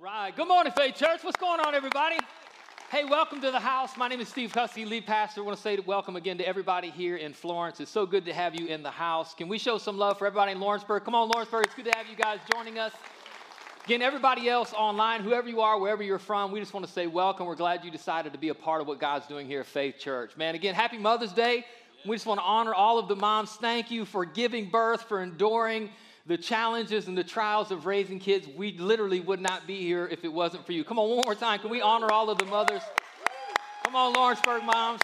All right. Good morning, Faith Church. What's going on, everybody? Hey, welcome to the house. My name is Steve Hussey, lead pastor. I want to say welcome again to everybody here in Florence. It's so good to have you in the house. Can we show some love for everybody in Lawrenceburg? Come on, Lawrenceburg. It's good to have you guys joining us. Again, everybody else online, whoever you are, wherever you're from, we just want to say welcome. We're glad you decided to be a part of what God's doing here at Faith Church. Man, again, happy Mother's Day. We just want to honor all of the moms. Thank you for giving birth, for enduring the challenges and the trials of raising kids, we literally would not be here if it wasn't for you. Come on, one more time. Can we honor all of the mothers? Come on, Lawrenceburg moms.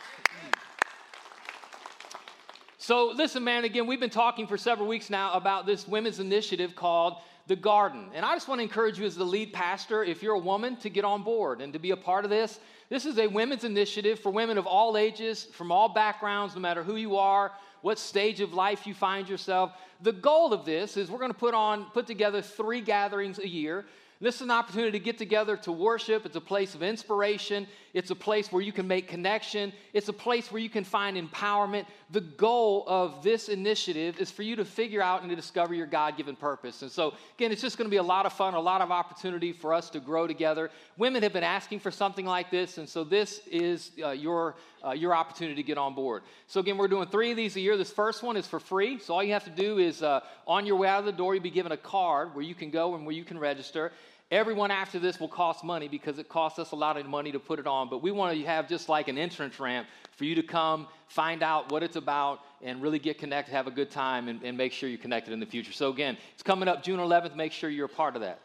So, listen, man, again, we've been talking for several weeks now about this women's initiative called The Garden. And I just want to encourage you, as the lead pastor, if you're a woman, to get on board and to be a part of this. This is a women's initiative for women of all ages, from all backgrounds, no matter who you are, what stage of life you find yourself. The goal of this is we're going to put on put together three gatherings a year this is an opportunity to get together to worship. It's a place of inspiration. It's a place where you can make connection. It's a place where you can find empowerment. The goal of this initiative is for you to figure out and to discover your God given purpose. And so, again, it's just going to be a lot of fun, a lot of opportunity for us to grow together. Women have been asking for something like this, and so this is uh, your, uh, your opportunity to get on board. So, again, we're doing three of these a year. This first one is for free. So, all you have to do is uh, on your way out of the door, you'll be given a card where you can go and where you can register. Everyone after this will cost money because it costs us a lot of money to put it on. But we want to have just like an entrance ramp for you to come, find out what it's about, and really get connected, have a good time, and, and make sure you're connected in the future. So, again, it's coming up June 11th. Make sure you're a part of that.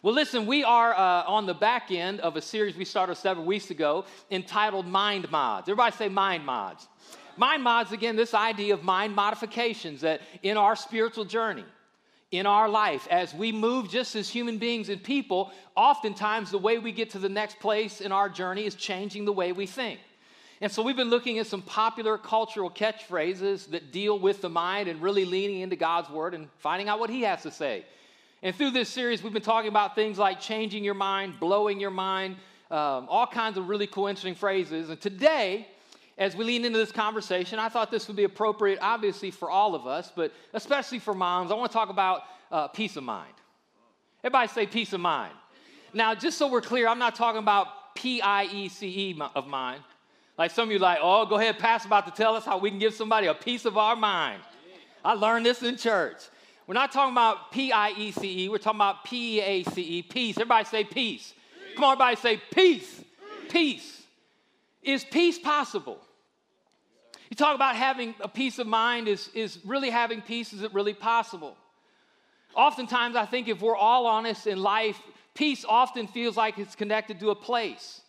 Well, listen, we are uh, on the back end of a series we started several weeks ago entitled Mind Mods. Everybody say Mind Mods. Mind Mods, again, this idea of mind modifications that in our spiritual journey, in our life as we move just as human beings and people, oftentimes the way we get to the next place in our journey is changing the way we think. And so we've been looking at some popular cultural catchphrases that deal with the mind and really leaning into God's word and finding out what He has to say. And through this series, we've been talking about things like changing your mind, blowing your mind, um, all kinds of really cool, interesting phrases. And today, as we lean into this conversation, I thought this would be appropriate, obviously, for all of us, but especially for moms. I want to talk about uh, peace of mind. Everybody say peace of mind. Now, just so we're clear, I'm not talking about P I E C E of mind. Like some of you, like, oh, go ahead, Pastor, about to tell us how we can give somebody a piece of our mind. I learned this in church. We're not talking about P I E C E. We're talking about P E A C E. Peace. Everybody say peace. Come on, everybody say peace. Peace. Is peace possible? You talk about having a peace of mind, is, is really having peace, is it really possible? Oftentimes, I think if we're all honest in life, peace often feels like it's connected to a place.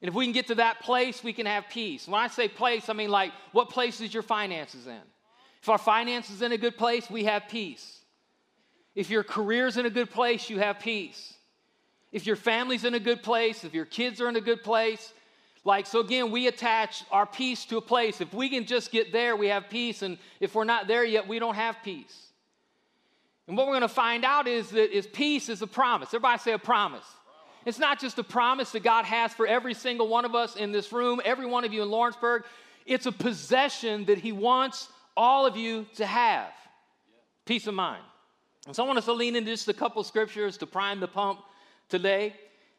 And if we can get to that place, we can have peace. When I say place, I mean like what place is your finances in? If our finances in a good place, we have peace. If your career's in a good place, you have peace. If your family's in a good place, if your kids are in a good place, like, so again, we attach our peace to a place. If we can just get there, we have peace. And if we're not there yet, we don't have peace. And what we're going to find out is that is peace is a promise. Everybody say a promise. It's not just a promise that God has for every single one of us in this room, every one of you in Lawrenceburg. It's a possession that He wants all of you to have. Peace of mind. And so I want us to lean into just a couple scriptures to prime the pump today.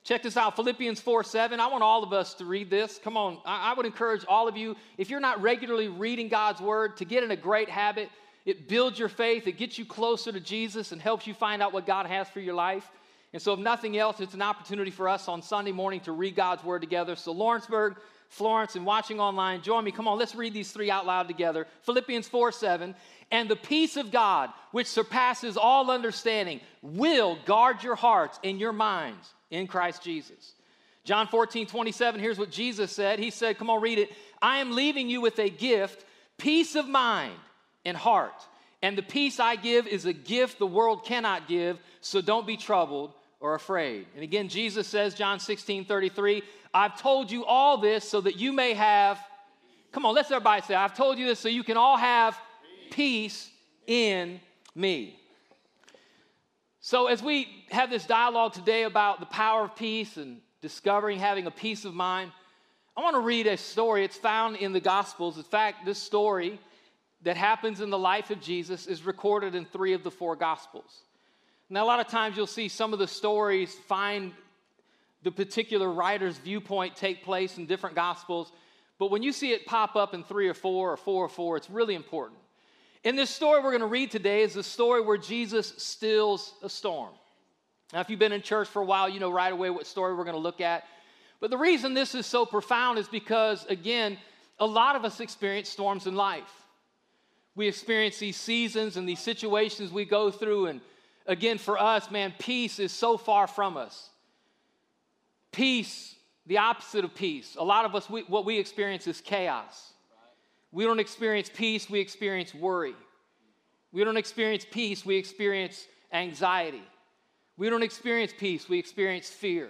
Check this out Philippians 4 7. I want all of us to read this. Come on. I, I would encourage all of you, if you're not regularly reading God's word, to get in a great habit. It builds your faith, it gets you closer to Jesus, and helps you find out what God has for your life. And so, if nothing else, it's an opportunity for us on Sunday morning to read God's word together. So, Lawrenceburg, Florence, and watching online, join me. Come on, let's read these three out loud together. Philippians 4 7. And the peace of God, which surpasses all understanding, will guard your hearts and your minds in Christ Jesus. John 14, 27, here's what Jesus said. He said, Come on, read it. I am leaving you with a gift, peace of mind and heart. And the peace I give is a gift the world cannot give, so don't be troubled or afraid. And again, Jesus says, John 16, 33, I've told you all this so that you may have, come on, let's everybody say, I've told you this so you can all have peace in me. So, as we have this dialogue today about the power of peace and discovering having a peace of mind, I want to read a story. It's found in the Gospels. In fact, this story that happens in the life of Jesus is recorded in three of the four Gospels. Now, a lot of times you'll see some of the stories find the particular writer's viewpoint take place in different gospels, but when you see it pop up in three or four or four or four, it's really important. In this story we're going to read today is the story where Jesus stills a storm. Now, if you've been in church for a while, you know right away what story we're going to look at. But the reason this is so profound is because, again, a lot of us experience storms in life. We experience these seasons and these situations we go through. And again, for us, man, peace is so far from us. Peace, the opposite of peace. A lot of us, we, what we experience is chaos. We don't experience peace, we experience worry. We don't experience peace, we experience anxiety. We don't experience peace, we experience fear.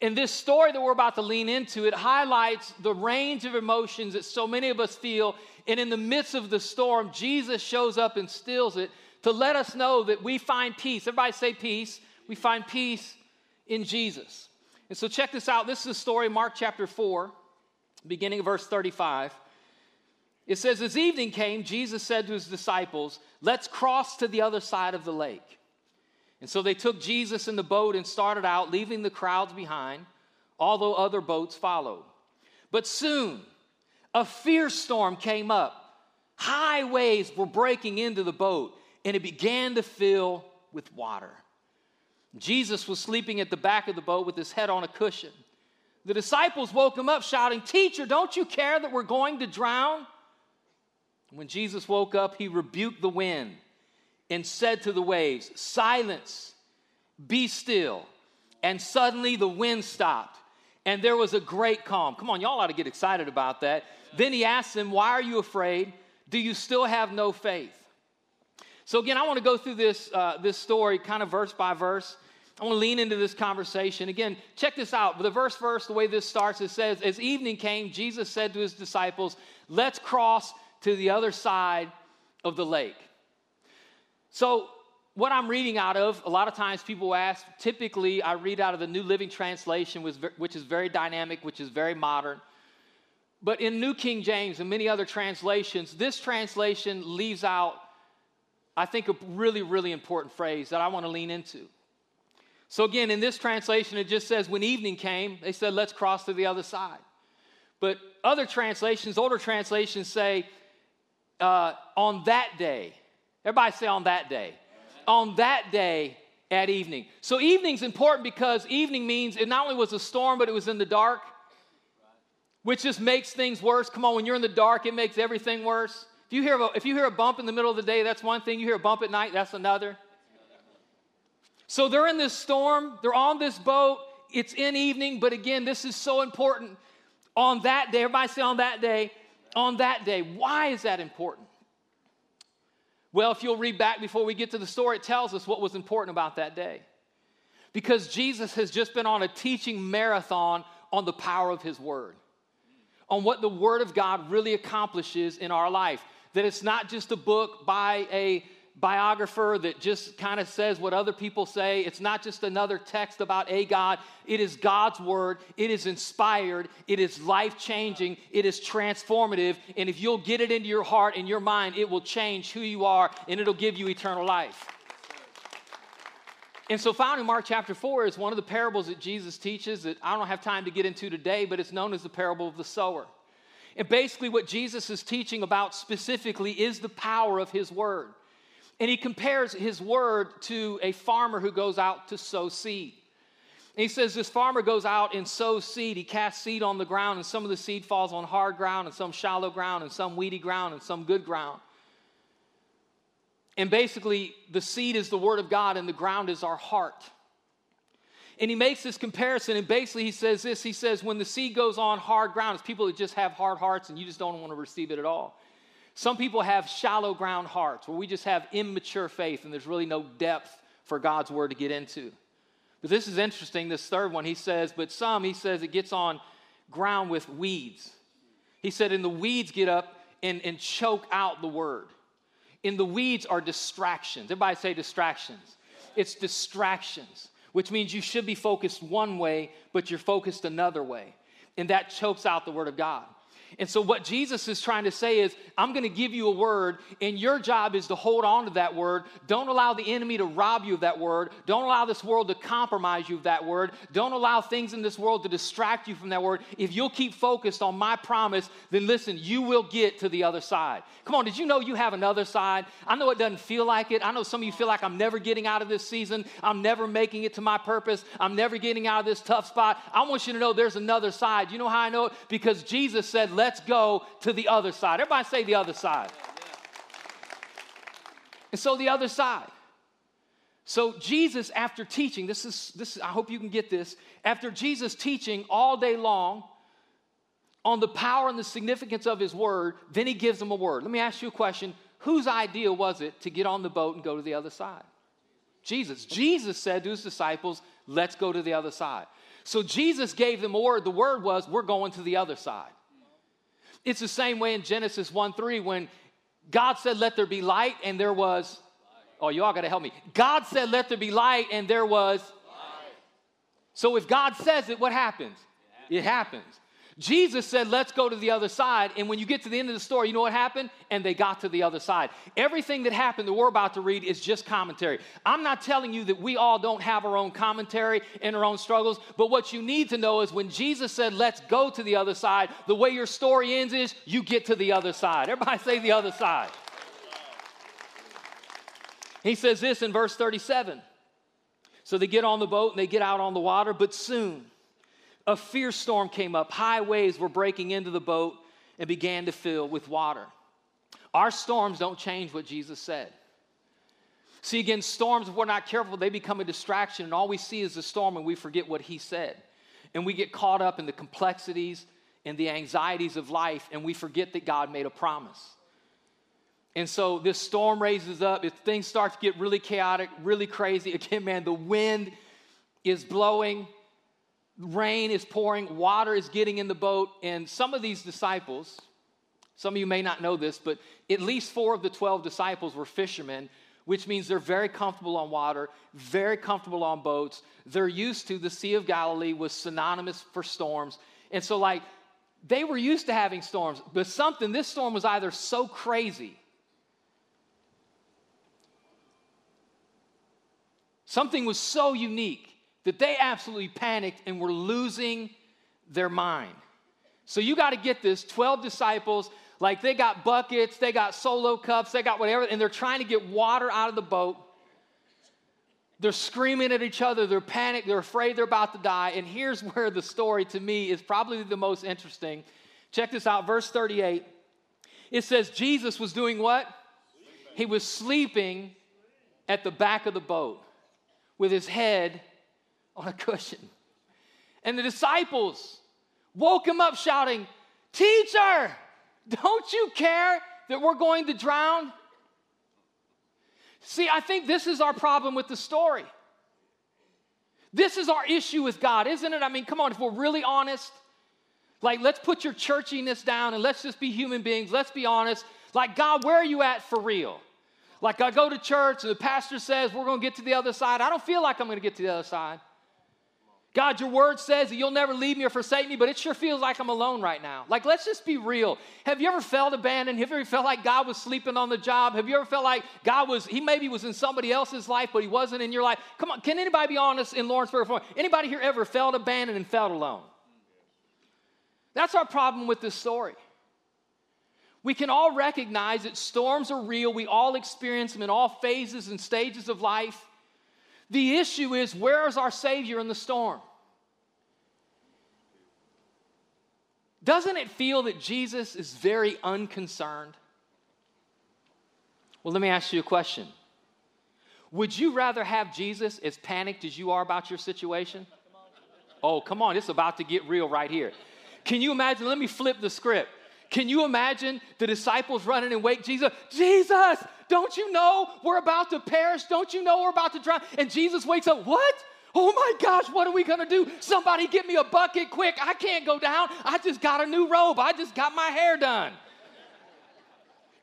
In this story that we're about to lean into, it highlights the range of emotions that so many of us feel. And in the midst of the storm, Jesus shows up and stills it to let us know that we find peace. Everybody say peace. We find peace in Jesus. And so check this out. This is a story, Mark chapter 4, beginning of verse 35. It says, As evening came, Jesus said to his disciples, Let's cross to the other side of the lake. And so they took Jesus in the boat and started out, leaving the crowds behind, although other boats followed. But soon, a fierce storm came up. High waves were breaking into the boat, and it began to fill with water. Jesus was sleeping at the back of the boat with his head on a cushion. The disciples woke him up, shouting, Teacher, don't you care that we're going to drown? When Jesus woke up, he rebuked the wind and said to the waves, Silence, be still. And suddenly the wind stopped, and there was a great calm. Come on, y'all ought to get excited about that. Then he asked them, Why are you afraid? Do you still have no faith? So, again, I want to go through this, uh, this story kind of verse by verse. I want to lean into this conversation. Again, check this out. The verse verse, the way this starts, it says, As evening came, Jesus said to his disciples, Let's cross to the other side of the lake. So, what I'm reading out of, a lot of times people ask, typically I read out of the New Living Translation, which is very dynamic, which is very modern. But in New King James and many other translations, this translation leaves out, I think, a really, really important phrase that I want to lean into. So, again, in this translation, it just says, when evening came, they said, let's cross to the other side. But other translations, older translations say, uh, on that day. Everybody say on that day. On that day at evening. So evening's important because evening means it not only was a storm, but it was in the dark, which just makes things worse. Come on, when you're in the dark, it makes everything worse. If you hear a, if you hear a bump in the middle of the day, that's one thing. You hear a bump at night, that's another. So they're in this storm, they're on this boat, it's in evening, but again, this is so important. On that day, everybody say on that day, on that day. Why is that important? Well, if you'll read back before we get to the story, it tells us what was important about that day. Because Jesus has just been on a teaching marathon on the power of His Word, on what the Word of God really accomplishes in our life. That it's not just a book by a biographer that just kind of says what other people say. It's not just another text about a God. It is God's word. It is inspired. It is life changing. It is transformative. And if you'll get it into your heart and your mind, it will change who you are and it'll give you eternal life. And so, found in Mark chapter 4 is one of the parables that Jesus teaches that I don't have time to get into today, but it's known as the parable of the sower. And basically, what Jesus is teaching about specifically is the power of his word. And he compares his word to a farmer who goes out to sow seed. And he says this farmer goes out and sows seed. He casts seed on the ground, and some of the seed falls on hard ground, and some shallow ground, and some weedy ground, and some good ground. And basically, the seed is the word of God, and the ground is our heart. And he makes this comparison, and basically, he says this He says, when the seed goes on hard ground, it's people that just have hard hearts and you just don't want to receive it at all. Some people have shallow ground hearts where we just have immature faith and there's really no depth for God's word to get into. But this is interesting, this third one. He says, but some, he says, it gets on ground with weeds. He said, and the weeds get up and, and choke out the word. In the weeds are distractions. Everybody say distractions. It's distractions, which means you should be focused one way, but you're focused another way. And that chokes out the word of God. And so, what Jesus is trying to say is, I'm going to give you a word, and your job is to hold on to that word. Don't allow the enemy to rob you of that word. Don't allow this world to compromise you of that word. Don't allow things in this world to distract you from that word. If you'll keep focused on my promise, then listen, you will get to the other side. Come on, did you know you have another side? I know it doesn't feel like it. I know some of you feel like I'm never getting out of this season. I'm never making it to my purpose. I'm never getting out of this tough spot. I want you to know there's another side. You know how I know it? Because Jesus said, let's go to the other side. Everybody say the other side. And so the other side. So Jesus, after teaching, this is this. I hope you can get this. After Jesus teaching all day long on the power and the significance of His word, then He gives them a word. Let me ask you a question: Whose idea was it to get on the boat and go to the other side? Jesus. Jesus said to His disciples, "Let's go to the other side." So Jesus gave them a word. The word was, "We're going to the other side." It's the same way in Genesis 1 3 when God said, Let there be light, and there was. Oh, you all got to help me. God said, Let there be light, and there was. So if God says it, what happens? It happens. Jesus said, Let's go to the other side. And when you get to the end of the story, you know what happened? And they got to the other side. Everything that happened that we're about to read is just commentary. I'm not telling you that we all don't have our own commentary and our own struggles, but what you need to know is when Jesus said, Let's go to the other side, the way your story ends is you get to the other side. Everybody say the other side. He says this in verse 37. So they get on the boat and they get out on the water, but soon, a fierce storm came up. High waves were breaking into the boat and began to fill with water. Our storms don't change what Jesus said. See, again, storms, if we're not careful, they become a distraction, and all we see is the storm and we forget what He said. And we get caught up in the complexities and the anxieties of life, and we forget that God made a promise. And so this storm raises up, if things start to get really chaotic, really crazy, again, man, the wind is blowing, rain is pouring, water is getting in the boat, and some of these disciples, some of you may not know this, but at least four of the 12 disciples were fishermen, which means they're very comfortable on water, very comfortable on boats. They're used to the Sea of Galilee was synonymous for storms. And so, like, they were used to having storms, but something, this storm was either so crazy, something was so unique that they absolutely panicked and were losing their mind. So you got to get this 12 disciples, like they got buckets, they got solo cups, they got whatever, and they're trying to get water out of the boat. They're screaming at each other, they're panicked, they're afraid they're about to die. And here's where the story to me is probably the most interesting. Check this out, verse 38. It says Jesus was doing what? He was sleeping at the back of the boat with his head on a cushion. And the disciples woke him up shouting, Teacher, don't you care that we're going to drown? See, I think this is our problem with the story. This is our issue with God, isn't it? I mean, come on, if we're really honest, like let's put your churchiness down and let's just be human beings. Let's be honest. Like, God, where are you at for real? Like, I go to church and the pastor says we're going to get to the other side. I don't feel like I'm going to get to the other side. God, your word says that you'll never leave me or forsake me, but it sure feels like I'm alone right now. Like, let's just be real. Have you ever felt abandoned? Have you ever felt like God was sleeping on the job? Have you ever felt like God was, he maybe was in somebody else's life, but he wasn't in your life? Come on, can anybody be honest in Lawrenceburg? Anybody here ever felt abandoned and felt alone? That's our problem with this story. We can all recognize that storms are real. We all experience them in all phases and stages of life. The issue is where is our Savior in the storm? Doesn't it feel that Jesus is very unconcerned? Well, let me ask you a question. Would you rather have Jesus as panicked as you are about your situation? Oh, come on, it's about to get real right here. Can you imagine? Let me flip the script. Can you imagine the disciples running and wake Jesus? Jesus, don't you know we're about to perish? Don't you know we're about to drown? And Jesus wakes up, What? Oh my gosh, what are we gonna do? Somebody get me a bucket quick. I can't go down. I just got a new robe. I just got my hair done.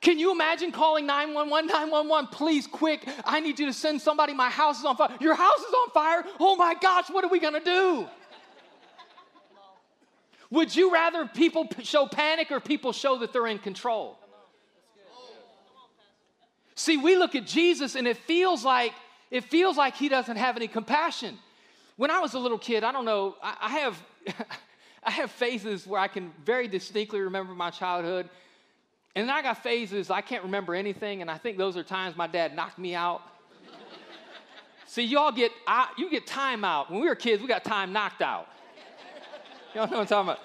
Can you imagine calling 911? 911, please, quick. I need you to send somebody. My house is on fire. Your house is on fire? Oh my gosh, what are we gonna do? Would you rather people show panic or people show that they're in control? See, we look at Jesus and it feels like it feels like he doesn't have any compassion. When I was a little kid, I don't know, I, I have I have phases where I can very distinctly remember my childhood. And then I got phases I can't remember anything, and I think those are times my dad knocked me out. See, y'all get you get time out. When we were kids, we got time knocked out. Y'all know what I'm talking about.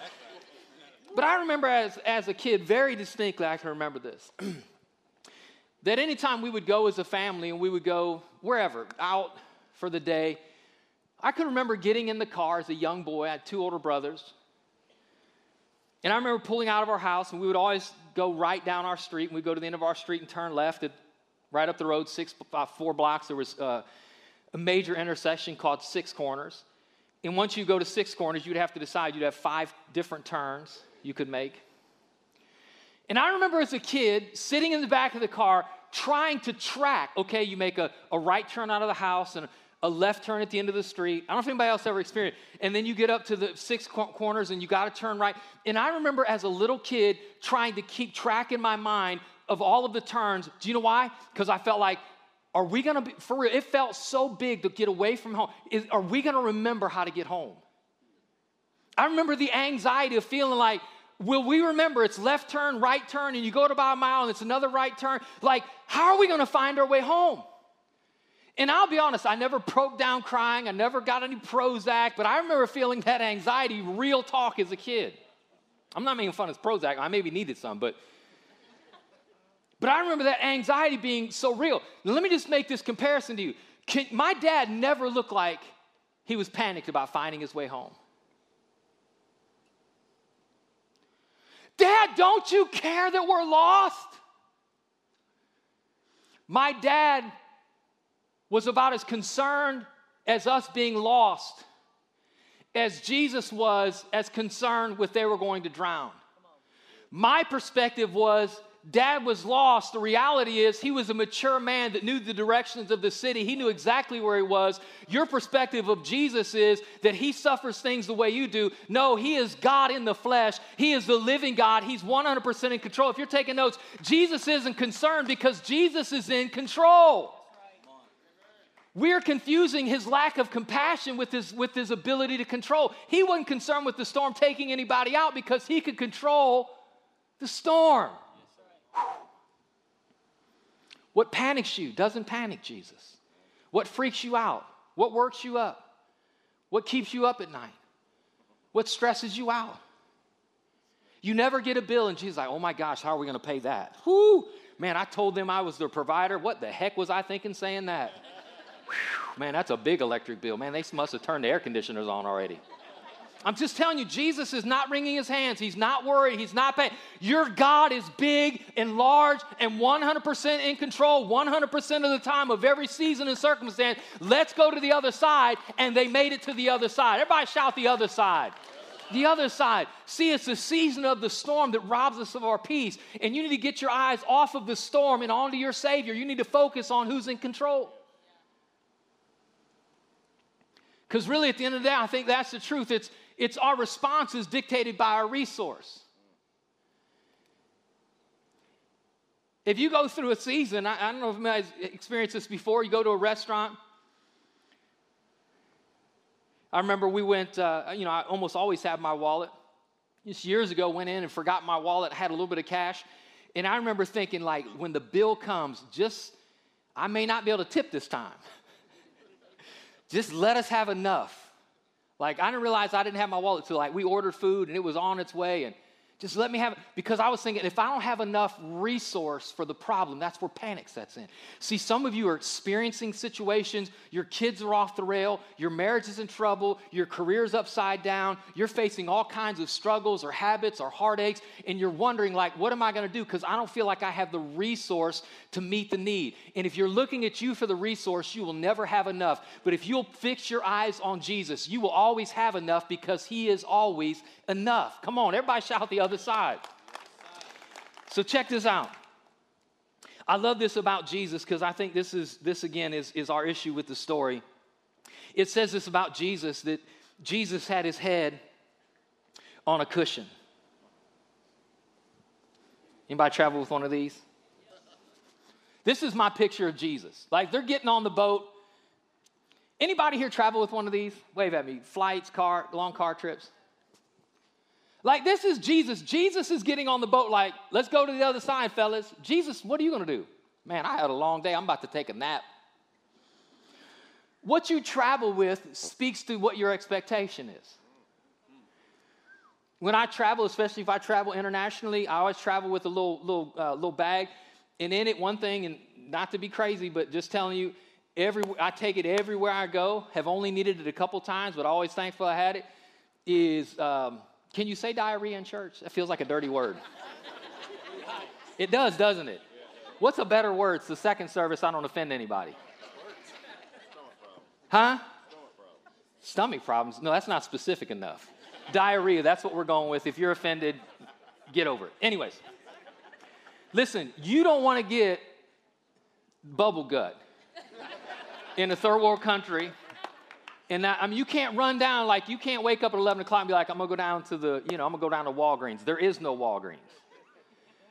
But I remember as, as a kid, very distinctly, I can remember this. that anytime we would go as a family and we would go wherever, out for the day, I can remember getting in the car as a young boy. I had two older brothers. And I remember pulling out of our house, and we would always go right down our street, and we'd go to the end of our street and turn left. At, right up the road, six, five, four blocks, there was uh, a major intersection called Six Corners. And once you go to Six Corners, you'd have to decide, you'd have five different turns you could make. And I remember as a kid sitting in the back of the car trying to track, okay, you make a, a right turn out of the house and a left turn at the end of the street. I don't know if anybody else ever experienced. And then you get up to the six corners and you got to turn right. And I remember as a little kid trying to keep track in my mind of all of the turns. Do you know why? Because I felt like, are we going to be, for real, it felt so big to get away from home. Is, are we going to remember how to get home? I remember the anxiety of feeling like, will we remember it's left turn, right turn, and you go to about a mile and it's another right turn? Like, how are we going to find our way home? And I'll be honest, I never broke down crying. I never got any Prozac, but I remember feeling that anxiety, real talk, as a kid. I'm not making fun of Prozac. I maybe needed some, but but I remember that anxiety being so real. Now, let me just make this comparison to you. Can, my dad never looked like he was panicked about finding his way home. Dad, don't you care that we're lost? My dad was about as concerned as us being lost as Jesus was as concerned with they were going to drown. My perspective was dad was lost. The reality is, he was a mature man that knew the directions of the city. He knew exactly where he was. Your perspective of Jesus is that he suffers things the way you do. No, he is God in the flesh. He is the living God. He's 100% in control. If you're taking notes, Jesus isn't concerned because Jesus is in control. We're confusing his lack of compassion with his, with his ability to control. He wasn't concerned with the storm taking anybody out because he could control the storm. What panics you doesn't panic Jesus. What freaks you out? What works you up? What keeps you up at night? What stresses you out? You never get a bill, and Jesus like, oh my gosh, how are we going to pay that? Whoo, man, I told them I was their provider. What the heck was I thinking saying that? Whew, man, that's a big electric bill. Man, they must have turned the air conditioners on already. I'm just telling you, Jesus is not wringing his hands. He's not worried. He's not paying. Your God is big and large and 100% in control 100% of the time of every season and circumstance. Let's go to the other side. And they made it to the other side. Everybody shout the other side. The other side. See, it's the season of the storm that robs us of our peace. And you need to get your eyes off of the storm and onto your Savior. You need to focus on who's in control. Because really, at the end of the day, I think that's the truth. It's it's our response is dictated by our resource. If you go through a season, I, I don't know if anybody's experienced this before, you go to a restaurant. I remember we went, uh, you know, I almost always have my wallet. Just years ago, went in and forgot my wallet, had a little bit of cash. And I remember thinking, like, when the bill comes, just, I may not be able to tip this time. just let us have enough. Like I didn't realize I didn't have my wallet So like we ordered food and it was on its way and just let me have it. Because I was thinking, if I don't have enough resource for the problem, that's where panic sets in. See, some of you are experiencing situations, your kids are off the rail, your marriage is in trouble, your career's upside down, you're facing all kinds of struggles or habits or heartaches, and you're wondering, like, what am I going to do? Because I don't feel like I have the resource to meet the need. And if you're looking at you for the resource, you will never have enough. But if you'll fix your eyes on Jesus, you will always have enough because He is always enough. Come on, everybody shout the other side. So check this out. I love this about Jesus because I think this is this again is, is our issue with the story. It says this about Jesus that Jesus had his head on a cushion. Anybody travel with one of these? This is my picture of Jesus. Like they're getting on the boat. Anybody here travel with one of these? Wave at me. Flights, car, long car trips. Like this is Jesus. Jesus is getting on the boat like, let's go to the other side, fellas. Jesus, what are you going to do? Man, I had a long day. I'm about to take a nap. What you travel with speaks to what your expectation is. When I travel, especially if I travel internationally, I always travel with a little little uh, little bag, and in it one thing, and not to be crazy, but just telling you, every I take it everywhere I go. Have only needed it a couple times, but always thankful I had it. Is um, can you say diarrhea in church? That feels like a dirty word. it does, doesn't it? What's a better word? It's the second service. I don't offend anybody. Huh? Stomach problems. No, that's not specific enough. Diarrhea, that's what we're going with. If you're offended, get over it. Anyways, listen, you don't want to get bubble gut in a third world country and that, I mean, you can't run down, like, you can't wake up at 11 o'clock and be like, I'm to go down to the, you know, I'm to go down to Walgreens. There is no Walgreens.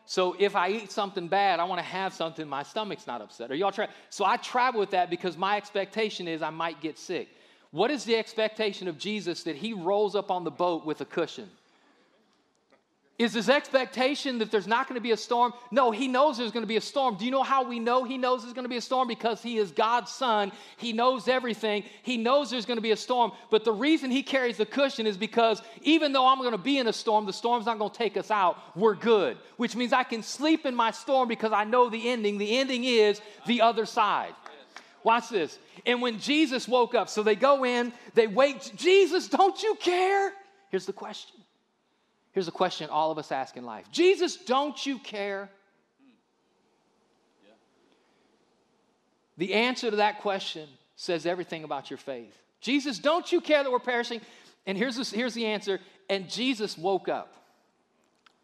So if I eat something bad, I want to have something, my stomach's not upset. Are y'all try? So I travel with that because my expectation is I might get sick. What is the expectation of Jesus that he rolls up on the boat with a cushion? Is his expectation that there's not going to be a storm? No, he knows there's going to be a storm. Do you know how we know he knows there's going to be a storm? Because he is God's son. He knows everything. He knows there's going to be a storm. But the reason he carries the cushion is because even though I'm going to be in a storm, the storm's not going to take us out. We're good, which means I can sleep in my storm because I know the ending. The ending is the other side. Watch this. And when Jesus woke up, so they go in, they wake, Jesus, don't you care? Here's the question Here's a question all of us ask in life Jesus, don't you care? The answer to that question says everything about your faith. Jesus, don't you care that we're perishing? And here's, this, here's the answer. And Jesus woke up.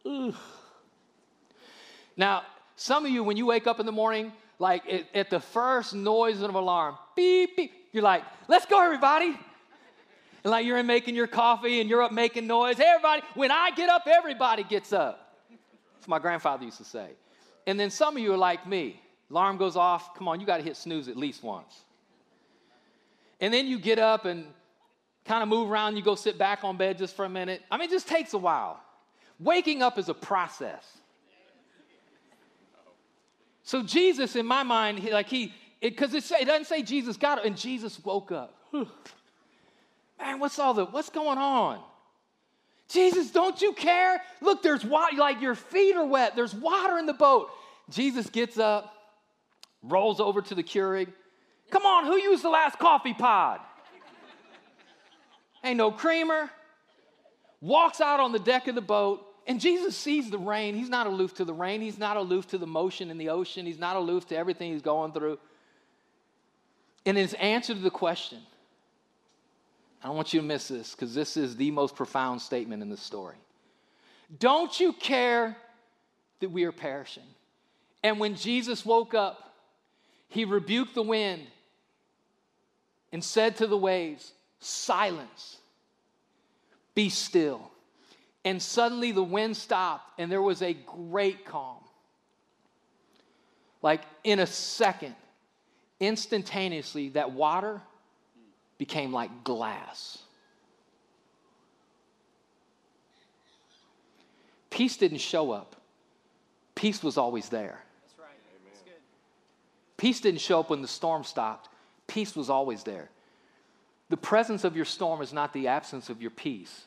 Ugh. Now, some of you, when you wake up in the morning, like at, at the first noise of alarm, beep, beep, you're like, let's go, everybody. And like you're in making your coffee and you're up making noise. Hey, everybody, when I get up, everybody gets up. That's my grandfather used to say. And then some of you are like me. Alarm goes off. Come on, you got to hit snooze at least once. And then you get up and kind of move around. You go sit back on bed just for a minute. I mean, it just takes a while. Waking up is a process. So Jesus, in my mind, he, like he, because it, it, it, doesn't say Jesus got up, and Jesus woke up. Man, what's all the, what's going on? Jesus, don't you care? Look, there's water, like your feet are wet. There's water in the boat. Jesus gets up, rolls over to the Keurig. Come on, who used the last coffee pod? Ain't no creamer. Walks out on the deck of the boat, and Jesus sees the rain. He's not aloof to the rain. He's not aloof to the motion in the ocean. He's not aloof to everything he's going through. And his answer to the question, I don't want you to miss this because this is the most profound statement in the story. Don't you care that we are perishing? And when Jesus woke up, he rebuked the wind and said to the waves, Silence, be still. And suddenly the wind stopped and there was a great calm. Like in a second, instantaneously, that water became like glass. Peace didn't show up, peace was always there. That's right. That's good. Peace didn't show up when the storm stopped, peace was always there. The presence of your storm is not the absence of your peace.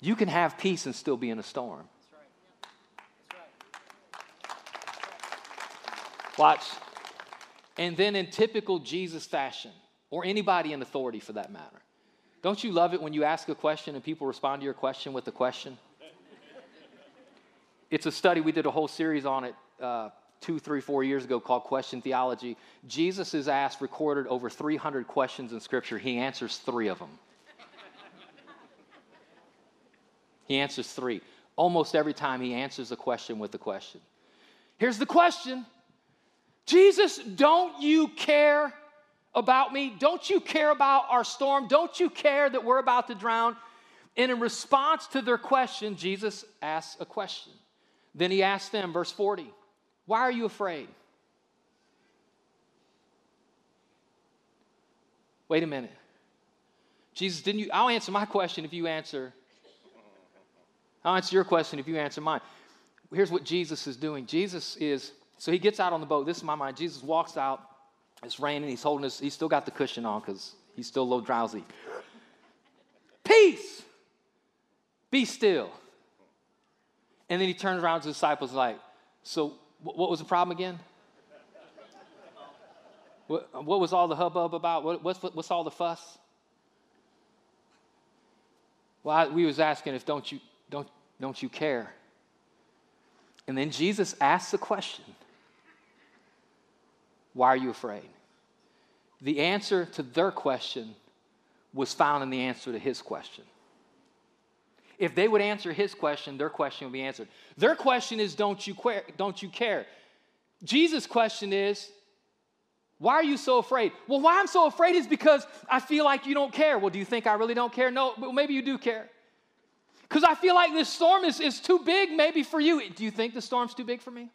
You can have peace and still be in a storm. Watch. And then, in typical Jesus fashion, or anybody in authority for that matter. Don't you love it when you ask a question and people respond to your question with a question? It's a study, we did a whole series on it uh, two, three, four years ago called Question Theology. Jesus is asked, recorded over 300 questions in Scripture. He answers three of them. he answers three. Almost every time he answers a question with a question. Here's the question Jesus, don't you care about me? Don't you care about our storm? Don't you care that we're about to drown? And in response to their question, Jesus asks a question. Then he asks them, verse 40, Why are you afraid? Wait a minute. Jesus, didn't you? I'll answer my question if you answer. I'll answer your question if you answer mine. Here's what Jesus is doing. Jesus is, so he gets out on the boat. This is my mind. Jesus walks out. It's raining. He's holding his, he's still got the cushion on because he's still a little drowsy. Peace! Be still. And then he turns around to his disciples like, so what was the problem again? What, what was all the hubbub about? What, what's, what's all the fuss? Well, I, we was asking if don't you, don't, don't you care? And then Jesus asks the question, why are you afraid? The answer to their question was found in the answer to his question. If they would answer his question, their question would be answered. Their question is, don't you, care? don't you care? Jesus' question is, why are you so afraid? Well, why I'm so afraid is because I feel like you don't care. Well, do you think I really don't care? No, but maybe you do care. Because I feel like this storm is, is too big, maybe for you. Do you think the storm's too big for me?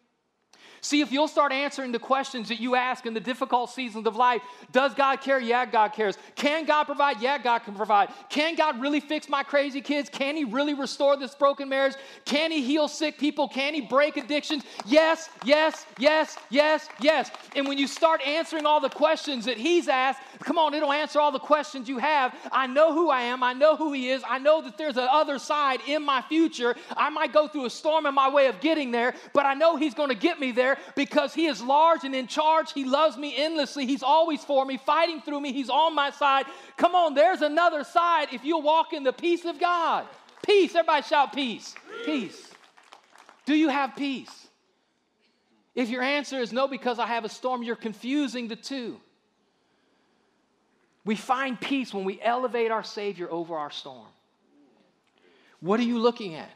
See, if you'll start answering the questions that you ask in the difficult seasons of life does God care? Yeah, God cares. Can God provide? Yeah, God can provide. Can God really fix my crazy kids? Can He really restore this broken marriage? Can He heal sick people? Can He break addictions? Yes, yes, yes, yes, yes. And when you start answering all the questions that He's asked, come on, it'll answer all the questions you have. I know who I am. I know who He is. I know that there's an other side in my future. I might go through a storm in my way of getting there, but I know He's going to get me there there because He is large and in charge. He loves me endlessly. He's always for me, fighting through me. He's on my side. Come on, there's another side if you'll walk in the peace of God. Peace. Everybody shout peace. Peace. Do you have peace? If your answer is no, because I have a storm, you're confusing the two. We find peace when we elevate our Savior over our storm. What are you looking at?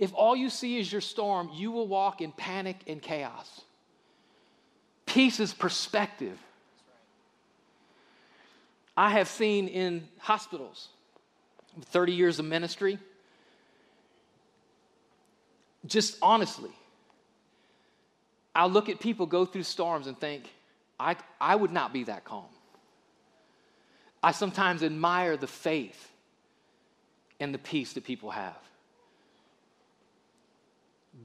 If all you see is your storm, you will walk in panic and chaos. Peace is perspective. I have seen in hospitals, 30 years of ministry, just honestly, I look at people go through storms and think, I, I would not be that calm. I sometimes admire the faith and the peace that people have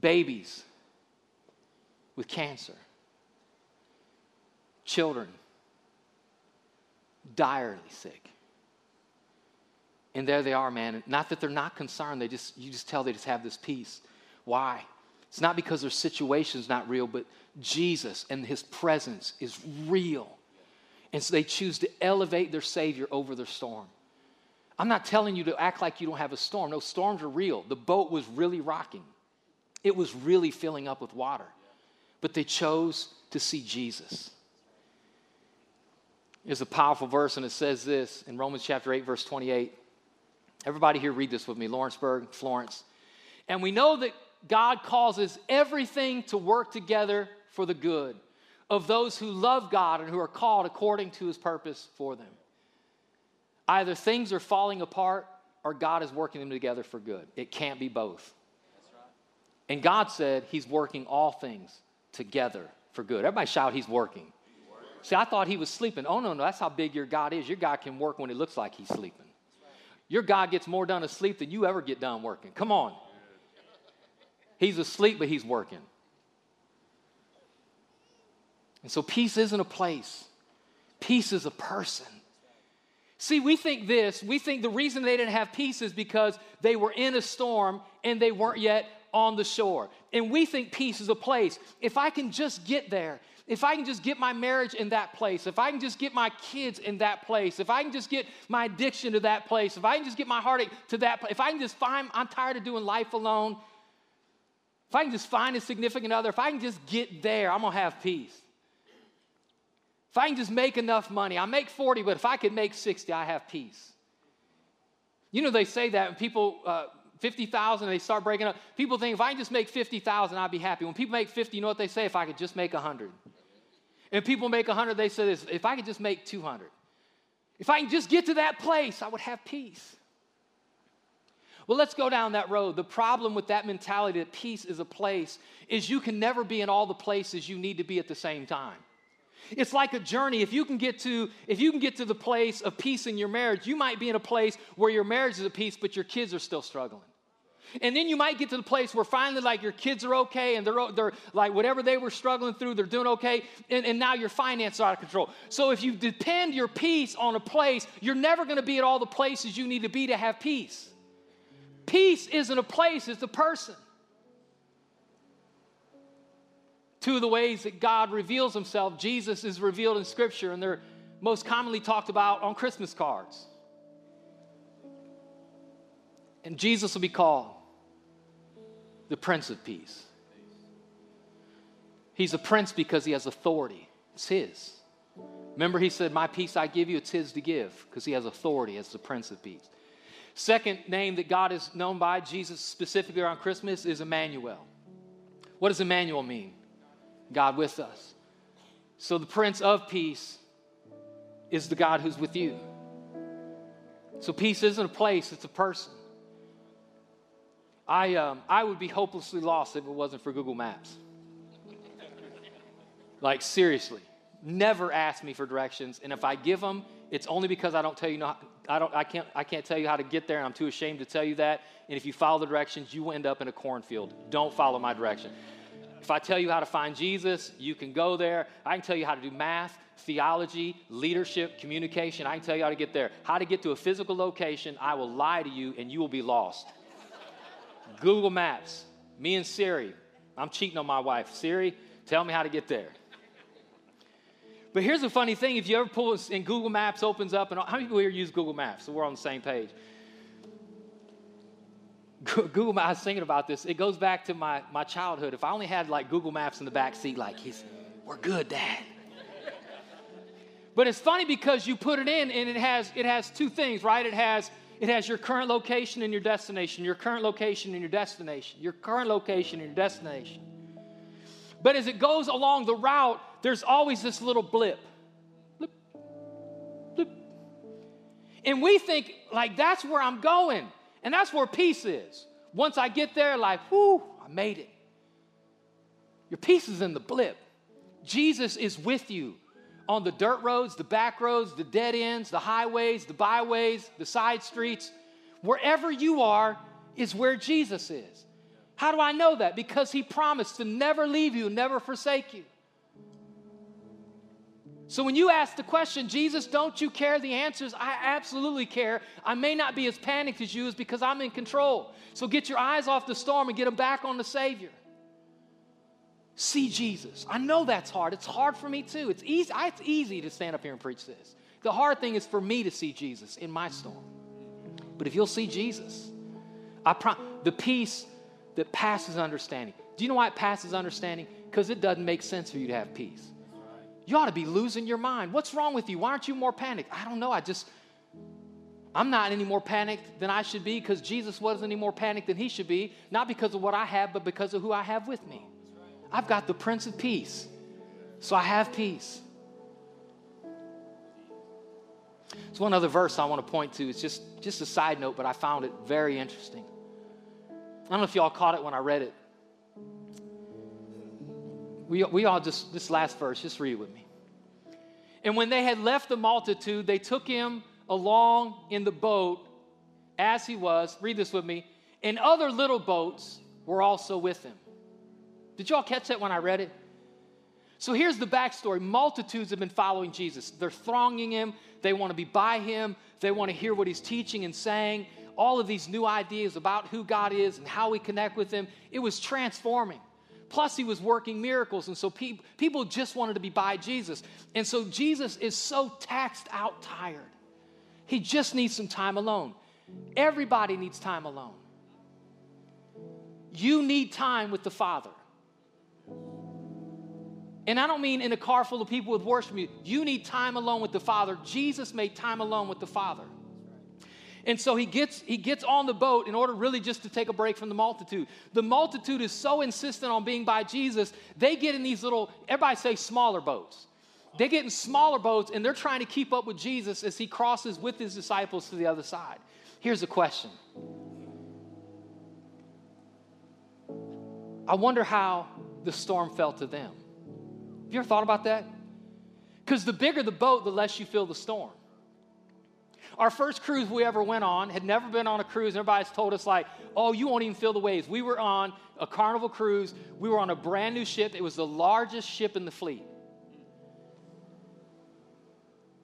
babies with cancer, children direly sick. And there they are, man. Not that they're not concerned, they just you just tell they just have this peace. Why? It's not because their situation's not real, but Jesus and his presence is real. And so they choose to elevate their Savior over their storm. I'm not telling you to act like you don't have a storm. No, storms are real. The boat was really rocking. It was really filling up with water. But they chose to see Jesus. There's a powerful verse, and it says this in Romans chapter 8, verse 28. Everybody here, read this with me Lawrenceburg, Florence. And we know that God causes everything to work together for the good of those who love God and who are called according to his purpose for them. Either things are falling apart or God is working them together for good. It can't be both. And God said He's working all things together for good. Everybody shout, He's working. See, I thought He was sleeping. Oh, no, no, that's how big your God is. Your God can work when it looks like He's sleeping. Your God gets more done asleep than you ever get done working. Come on. He's asleep, but He's working. And so peace isn't a place, peace is a person. See, we think this, we think the reason they didn't have peace is because they were in a storm and they weren't yet on the shore. And we think peace is a place. If I can just get there, if I can just get my marriage in that place, if I can just get my kids in that place, if I can just get my addiction to that place, if I can just get my heartache to that place, if I can just find, I'm tired of doing life alone, if I can just find a significant other, if I can just get there, I'm gonna have peace. If I can just make enough money, I make 40, but if I could make 60, I have peace. You know, they say that, and people, uh, 50,000, they start breaking up. People think if I can just make 50,000, I'd be happy. When people make 50, you know what they say? If I could just make 100. And people make 100, they say this if I could just make 200. If I can just get to that place, I would have peace. Well, let's go down that road. The problem with that mentality that peace is a place is you can never be in all the places you need to be at the same time. It's like a journey. If you can get to if you can get to the place of peace in your marriage, you might be in a place where your marriage is at peace but your kids are still struggling. And then you might get to the place where finally, like, your kids are okay and they're, they're like, whatever they were struggling through, they're doing okay. And, and now your finances are out of control. So if you depend your peace on a place, you're never going to be at all the places you need to be to have peace. Peace isn't a place, it's a person. Two of the ways that God reveals himself, Jesus is revealed in Scripture, and they're most commonly talked about on Christmas cards. And Jesus will be called the Prince of Peace. He's a prince because he has authority, it's his. Remember, he said, My peace I give you, it's his to give, because he has authority as the Prince of Peace. Second name that God is known by, Jesus specifically around Christmas, is Emmanuel. What does Emmanuel mean? God with us. So the Prince of Peace is the God who's with you. So peace isn't a place, it's a person. I, um, I would be hopelessly lost if it wasn't for Google Maps. like, seriously. Never ask me for directions. And if I give them, it's only because I don't tell you, not, I, don't, I, can't, I can't tell you how to get there, and I'm too ashamed to tell you that. And if you follow the directions, you will end up in a cornfield. Don't follow my direction. If I tell you how to find Jesus, you can go there. I can tell you how to do math, theology, leadership, communication. I can tell you how to get there. How to get to a physical location, I will lie to you, and you will be lost. Google Maps, me and Siri. I'm cheating on my wife. Siri, tell me how to get there. But here's the funny thing if you ever pull and Google Maps opens up, and how many people here use Google Maps? So we're on the same page. Google Maps, I was thinking about this. It goes back to my, my childhood. If I only had like Google Maps in the back seat, like, he's, we're good, Dad. but it's funny because you put it in and it has, it has two things, right? It has it has your current location and your destination, your current location and your destination, your current location and your destination. But as it goes along the route, there's always this little blip. Blip, blip. And we think, like, that's where I'm going. And that's where peace is. Once I get there, like, whoo, I made it. Your peace is in the blip. Jesus is with you on the dirt roads, the back roads, the dead ends, the highways, the byways, the side streets. Wherever you are is where Jesus is. How do I know that? Because he promised to never leave you, never forsake you. So when you ask the question, Jesus, don't you care? The answer is, I absolutely care. I may not be as panicked as you, is because I'm in control. So get your eyes off the storm and get them back on the Savior see Jesus. I know that's hard. It's hard for me too. It's easy, it's easy to stand up here and preach this. The hard thing is for me to see Jesus in my storm. But if you'll see Jesus, I prom- the peace that passes understanding. Do you know why it passes understanding? Because it doesn't make sense for you to have peace. You ought to be losing your mind. What's wrong with you? Why aren't you more panicked? I don't know. I just, I'm not any more panicked than I should be because Jesus wasn't any more panicked than he should be, not because of what I have, but because of who I have with me. I've got the Prince of Peace. So I have peace. There's one other verse I want to point to. It's just, just a side note, but I found it very interesting. I don't know if y'all caught it when I read it. We, we all just, this last verse, just read it with me. And when they had left the multitude, they took him along in the boat as he was. Read this with me. And other little boats were also with him. Did y'all catch that when I read it? So here's the backstory multitudes have been following Jesus. They're thronging him, they want to be by him, they want to hear what he's teaching and saying. All of these new ideas about who God is and how we connect with him, it was transforming. Plus, he was working miracles, and so pe- people just wanted to be by Jesus. And so Jesus is so taxed out, tired. He just needs some time alone. Everybody needs time alone. You need time with the Father. And I don't mean in a car full of people with worship music. You need time alone with the Father. Jesus made time alone with the Father. And so he gets, he gets on the boat in order really just to take a break from the multitude. The multitude is so insistent on being by Jesus, they get in these little, everybody say smaller boats. They get in smaller boats and they're trying to keep up with Jesus as he crosses with his disciples to the other side. Here's a question I wonder how the storm felt to them. Have you ever thought about that? Because the bigger the boat, the less you feel the storm. Our first cruise we ever went on had never been on a cruise. Everybody's told us, like, oh, you won't even feel the waves. We were on a carnival cruise. We were on a brand new ship. It was the largest ship in the fleet.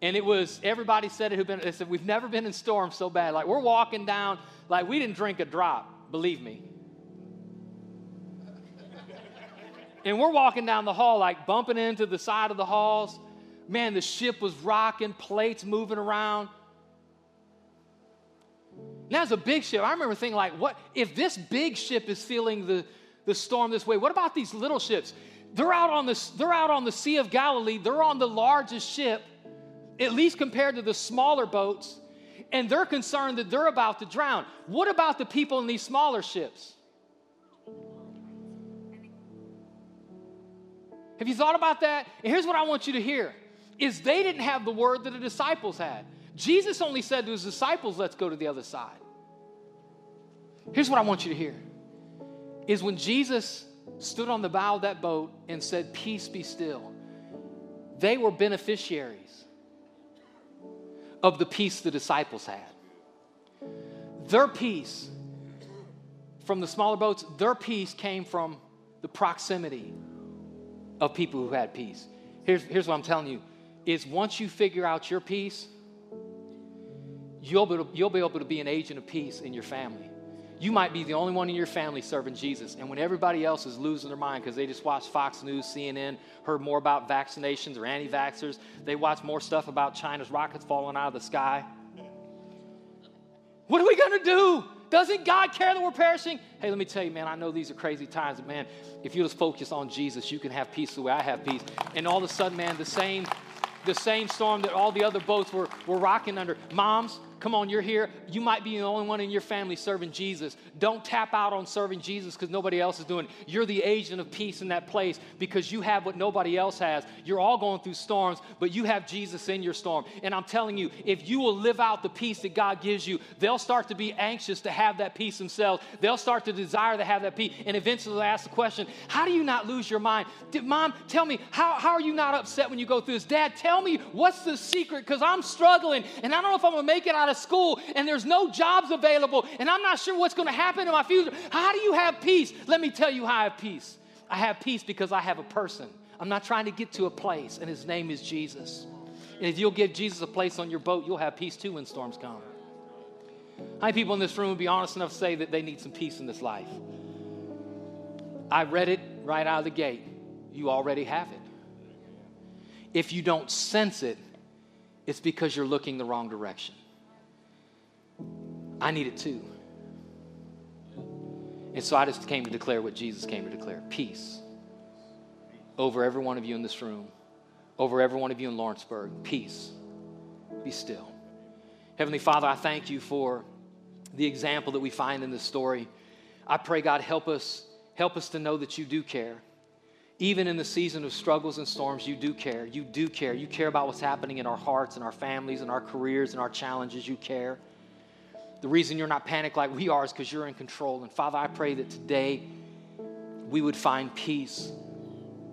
And it was, everybody said it who'd been, they said, we've never been in storms so bad. Like, we're walking down, like, we didn't drink a drop, believe me. and we're walking down the hall, like, bumping into the side of the halls. Man, the ship was rocking, plates moving around. Now it's a big ship. I remember thinking, like, what if this big ship is feeling the, the storm this way? What about these little ships? They're out on the they're out on the Sea of Galilee. They're on the largest ship, at least compared to the smaller boats, and they're concerned that they're about to drown. What about the people in these smaller ships? Have you thought about that? And here's what I want you to hear is they didn't have the word that the disciples had. Jesus only said to his disciples, let's go to the other side. Here's what I want you to hear is when Jesus stood on the bow of that boat and said, Peace be still, they were beneficiaries of the peace the disciples had. Their peace from the smaller boats, their peace came from the proximity of people who had peace. Here's, here's what I'm telling you is once you figure out your peace, you'll be, you'll be able to be an agent of peace in your family. You might be the only one in your family serving Jesus. And when everybody else is losing their mind because they just watched Fox News, CNN, heard more about vaccinations or anti vaxxers, they watch more stuff about China's rockets falling out of the sky. What are we going to do? Doesn't God care that we're perishing? Hey, let me tell you, man, I know these are crazy times, but man, if you just focus on Jesus, you can have peace the way I have peace. And all of a sudden, man, the same the same storm that all the other boats were, were rocking under. Moms, Come on, you're here. You might be the only one in your family serving Jesus. Don't tap out on serving Jesus because nobody else is doing it. You're the agent of peace in that place because you have what nobody else has. You're all going through storms, but you have Jesus in your storm. And I'm telling you, if you will live out the peace that God gives you, they'll start to be anxious to have that peace themselves. They'll start to desire to have that peace. And eventually they'll ask the question, How do you not lose your mind? Mom, tell me, how, how are you not upset when you go through this? Dad, tell me what's the secret because I'm struggling and I don't know if I'm going to make it out of school and there's no jobs available and I'm not sure what's going to happen in my future. How do you have peace? Let me tell you how I have peace. I have peace because I have a person. I'm not trying to get to a place, and his name is Jesus. And if you'll give Jesus a place on your boat, you'll have peace too when storms come. How many people in this room would be honest enough to say that they need some peace in this life? I read it right out of the gate. You already have it. If you don't sense it, it's because you're looking the wrong direction. I need it too. And so I just came to declare what Jesus came to declare peace over every one of you in this room, over every one of you in Lawrenceburg. Peace. Be still. Heavenly Father, I thank you for the example that we find in this story. I pray, God, help us, help us to know that you do care. Even in the season of struggles and storms, you do care. You do care. You care about what's happening in our hearts and our families and our careers and our challenges. You care. The reason you're not panicked like we are is because you're in control. And Father, I pray that today we would find peace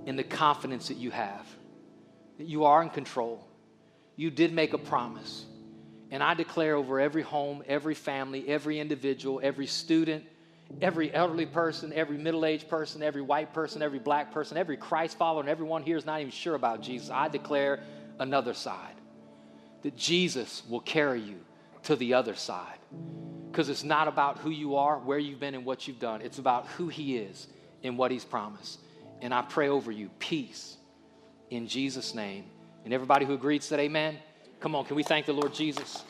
in the confidence that you have, that you are in control. You did make a promise. And I declare over every home, every family, every individual, every student, every elderly person, every middle aged person, every white person, every black person, every Christ follower, and everyone here is not even sure about Jesus. I declare another side that Jesus will carry you to the other side. Because it's not about who you are, where you've been, and what you've done. It's about who He is and what He's promised. And I pray over you peace in Jesus' name. And everybody who agreed said, Amen. Come on, can we thank the Lord Jesus?